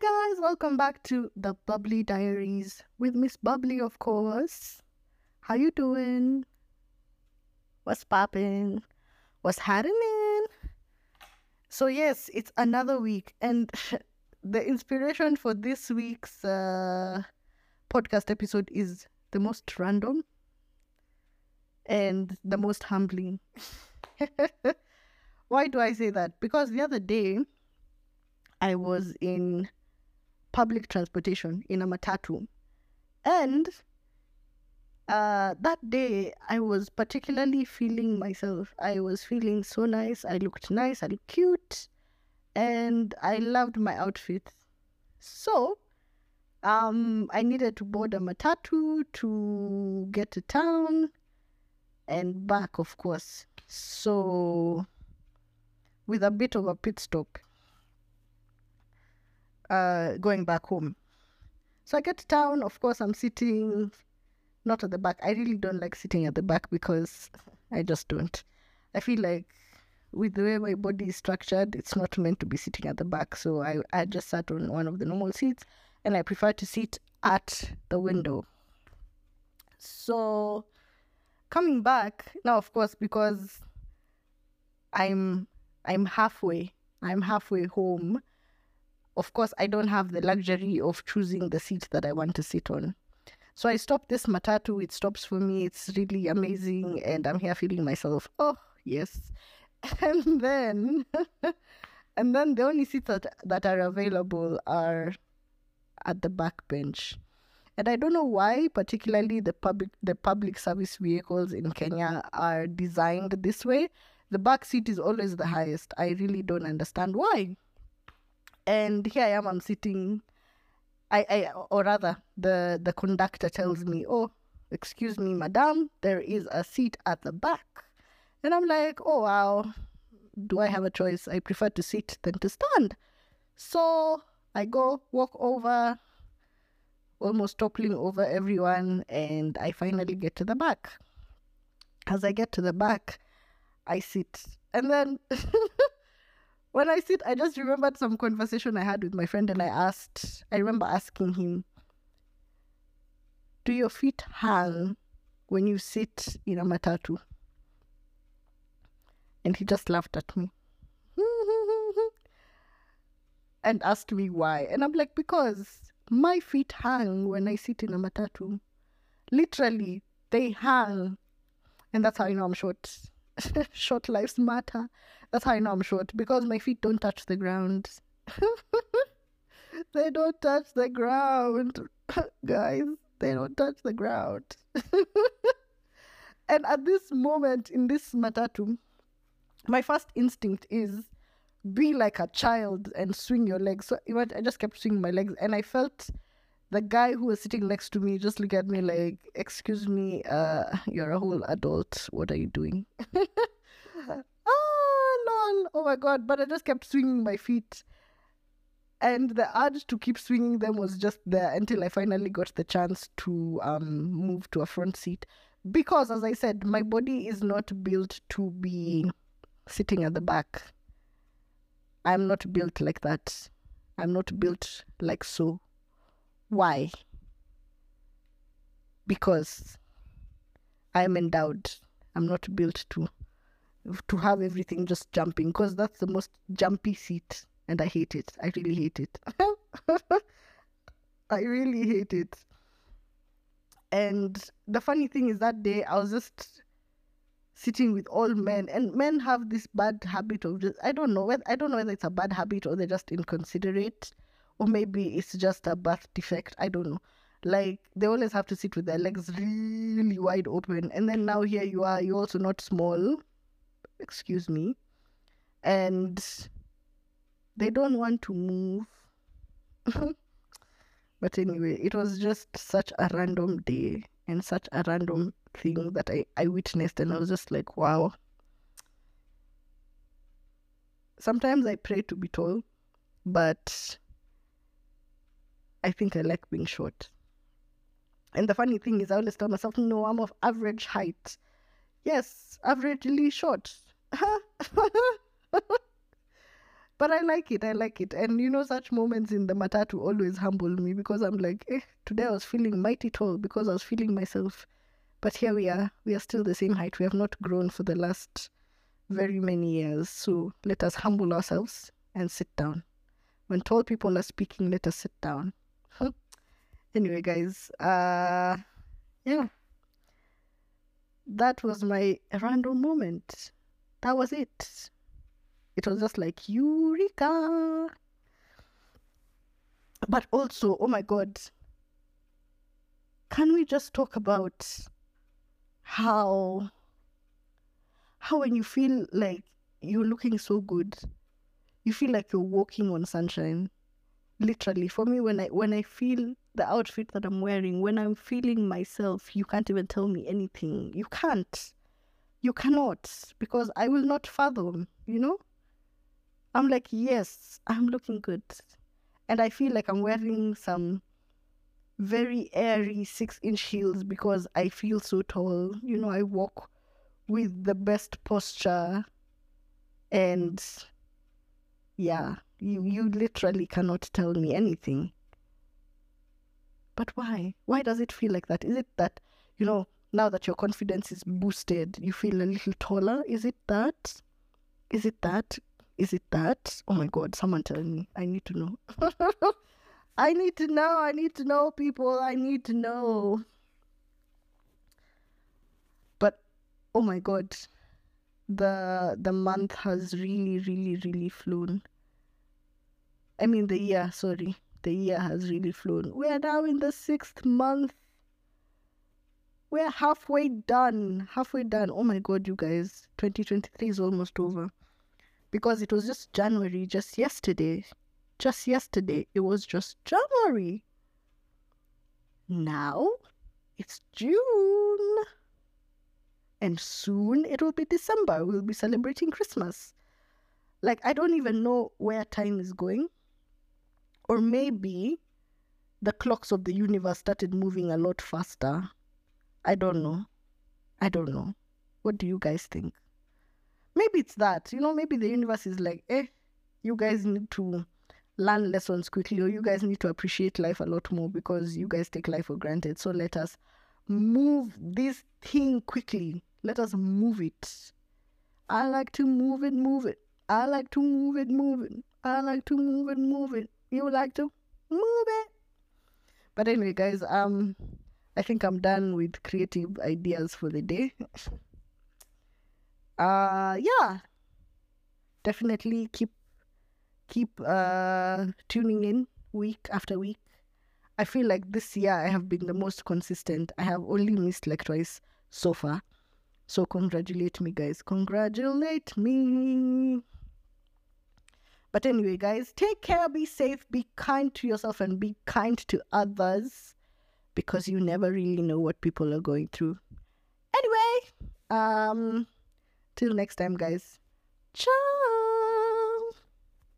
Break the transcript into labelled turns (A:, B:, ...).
A: guys, welcome back to the Bubbly Diaries with Miss Bubbly, of course. How you doing? What's poppin'? What's happening? So yes, it's another week, and the inspiration for this week's uh, podcast episode is the most random and the most humbling. Why do I say that? Because the other day I was in public transportation in a matatu, and uh, that day I was particularly feeling myself. I was feeling so nice. I looked nice. I looked cute, and I loved my outfit. So, um, I needed to board a matatu to get to town and back, of course. So, with a bit of a pit stop, uh, going back home. So I get to town. Of course, I'm sitting not at the back. I really don't like sitting at the back because I just don't. I feel like with the way my body is structured, it's not meant to be sitting at the back. So I, I just sat on one of the normal seats and I prefer to sit at the window. So coming back now, of course, because I'm I'm halfway. I'm halfway home. Of course, I don't have the luxury of choosing the seat that I want to sit on. So I stopped this matatu. It stops for me. It's really amazing, and I'm here feeling myself. Oh yes, and then and then the only seats that, that are available are at the back bench. And I don't know why, particularly the public the public service vehicles in Kenya are designed this way. The back seat is always the highest. I really don't understand why. And here I am, I'm sitting I, I or rather the the conductor tells me, Oh, excuse me, madam, there is a seat at the back. And I'm like, Oh wow, do I have a choice? I prefer to sit than to stand. So I go walk over, almost toppling over everyone, and I finally get to the back. As I get to the back, I sit. And then when I sit, I just remembered some conversation I had with my friend, and I asked, I remember asking him, Do your feet hang when you sit in a matatu? And he just laughed at me and asked me why. And I'm like, Because my feet hang when I sit in a matatu. Literally, they hang. And that's how I know I'm short. short lives matter. That's how I know I'm short because my feet don't touch the ground. they don't touch the ground, guys. They don't touch the ground. and at this moment in this matatu, my first instinct is be like a child and swing your legs. So I just kept swinging my legs, and I felt the guy who was sitting next to me just look at me like, "Excuse me, uh, you're a whole adult. What are you doing?" oh lol! Oh my god! But I just kept swinging my feet, and the urge to keep swinging them was just there until I finally got the chance to um move to a front seat. Because, as I said, my body is not built to be sitting at the back. I'm not built like that. I'm not built like so. Why? Because I'm endowed. I'm not built to to have everything just jumping because that's the most jumpy seat and I hate it. I really hate it. I really hate it. And the funny thing is that day I was just sitting with all men and men have this bad habit of just I don't know whether I don't know whether it's a bad habit or they're just inconsiderate or maybe it's just a birth defect. I don't know. Like they always have to sit with their legs really wide open. And then now here you are, you're also not small. Excuse me. And they don't want to move. but anyway, it was just such a random day and such a random thing that I, I witnessed and I was just like, wow. Sometimes I pray to be tall, but I think I like being short. And the funny thing is, I always tell myself, no, I'm of average height. Yes, averagely short. but I like it. I like it. And you know, such moments in the matatu always humble me because I'm like, eh, today I was feeling mighty tall because I was feeling myself. But here we are. We are still the same height. We have not grown for the last very many years. So let us humble ourselves and sit down. When tall people are speaking, let us sit down. Anyway, guys, uh, yeah, that was my random moment. That was it. It was just like Eureka. But also, oh my God, can we just talk about how how when you feel like you're looking so good, you feel like you're walking on sunshine. Literally, for me, when I when I feel the outfit that I'm wearing, when I'm feeling myself, you can't even tell me anything. You can't. You cannot because I will not fathom, you know? I'm like, yes, I'm looking good. And I feel like I'm wearing some very airy six inch heels because I feel so tall. You know, I walk with the best posture and yeah, you, you literally cannot tell me anything. But why? Why does it feel like that? Is it that, you know, now that your confidence is boosted, you feel a little taller? Is it that? Is it that? Is it that? Oh my God, someone tell me. I need to know. I need to know. I need to know, people. I need to know. But oh my God, the the month has really, really, really flown. I mean, the year. Sorry, the year has really flown. We are now in the sixth month we're halfway done. Halfway done. Oh my god, you guys. 2023 is almost over. Because it was just January, just yesterday. Just yesterday. It was just January. Now it's June. And soon it will be December. We'll be celebrating Christmas. Like, I don't even know where time is going. Or maybe the clocks of the universe started moving a lot faster I don't know. I don't know. What do you guys think? Maybe it's that. You know, maybe the universe is like, eh, you guys need to learn lessons quickly, or you guys need to appreciate life a lot more because you guys take life for granted. So let us move this thing quickly. Let us move it. I like to move it, move it. I like to move it, move it. I like to move it, move it. You would like to move it. But anyway, guys, um, I think I'm done with creative ideas for the day. uh yeah. Definitely keep keep uh tuning in week after week. I feel like this year I have been the most consistent. I have only missed like twice so far. So congratulate me guys. Congratulate me. But anyway, guys, take care, be safe, be kind to yourself, and be kind to others because you never really know what people are going through. Anyway, um, till next time, guys. Ciao.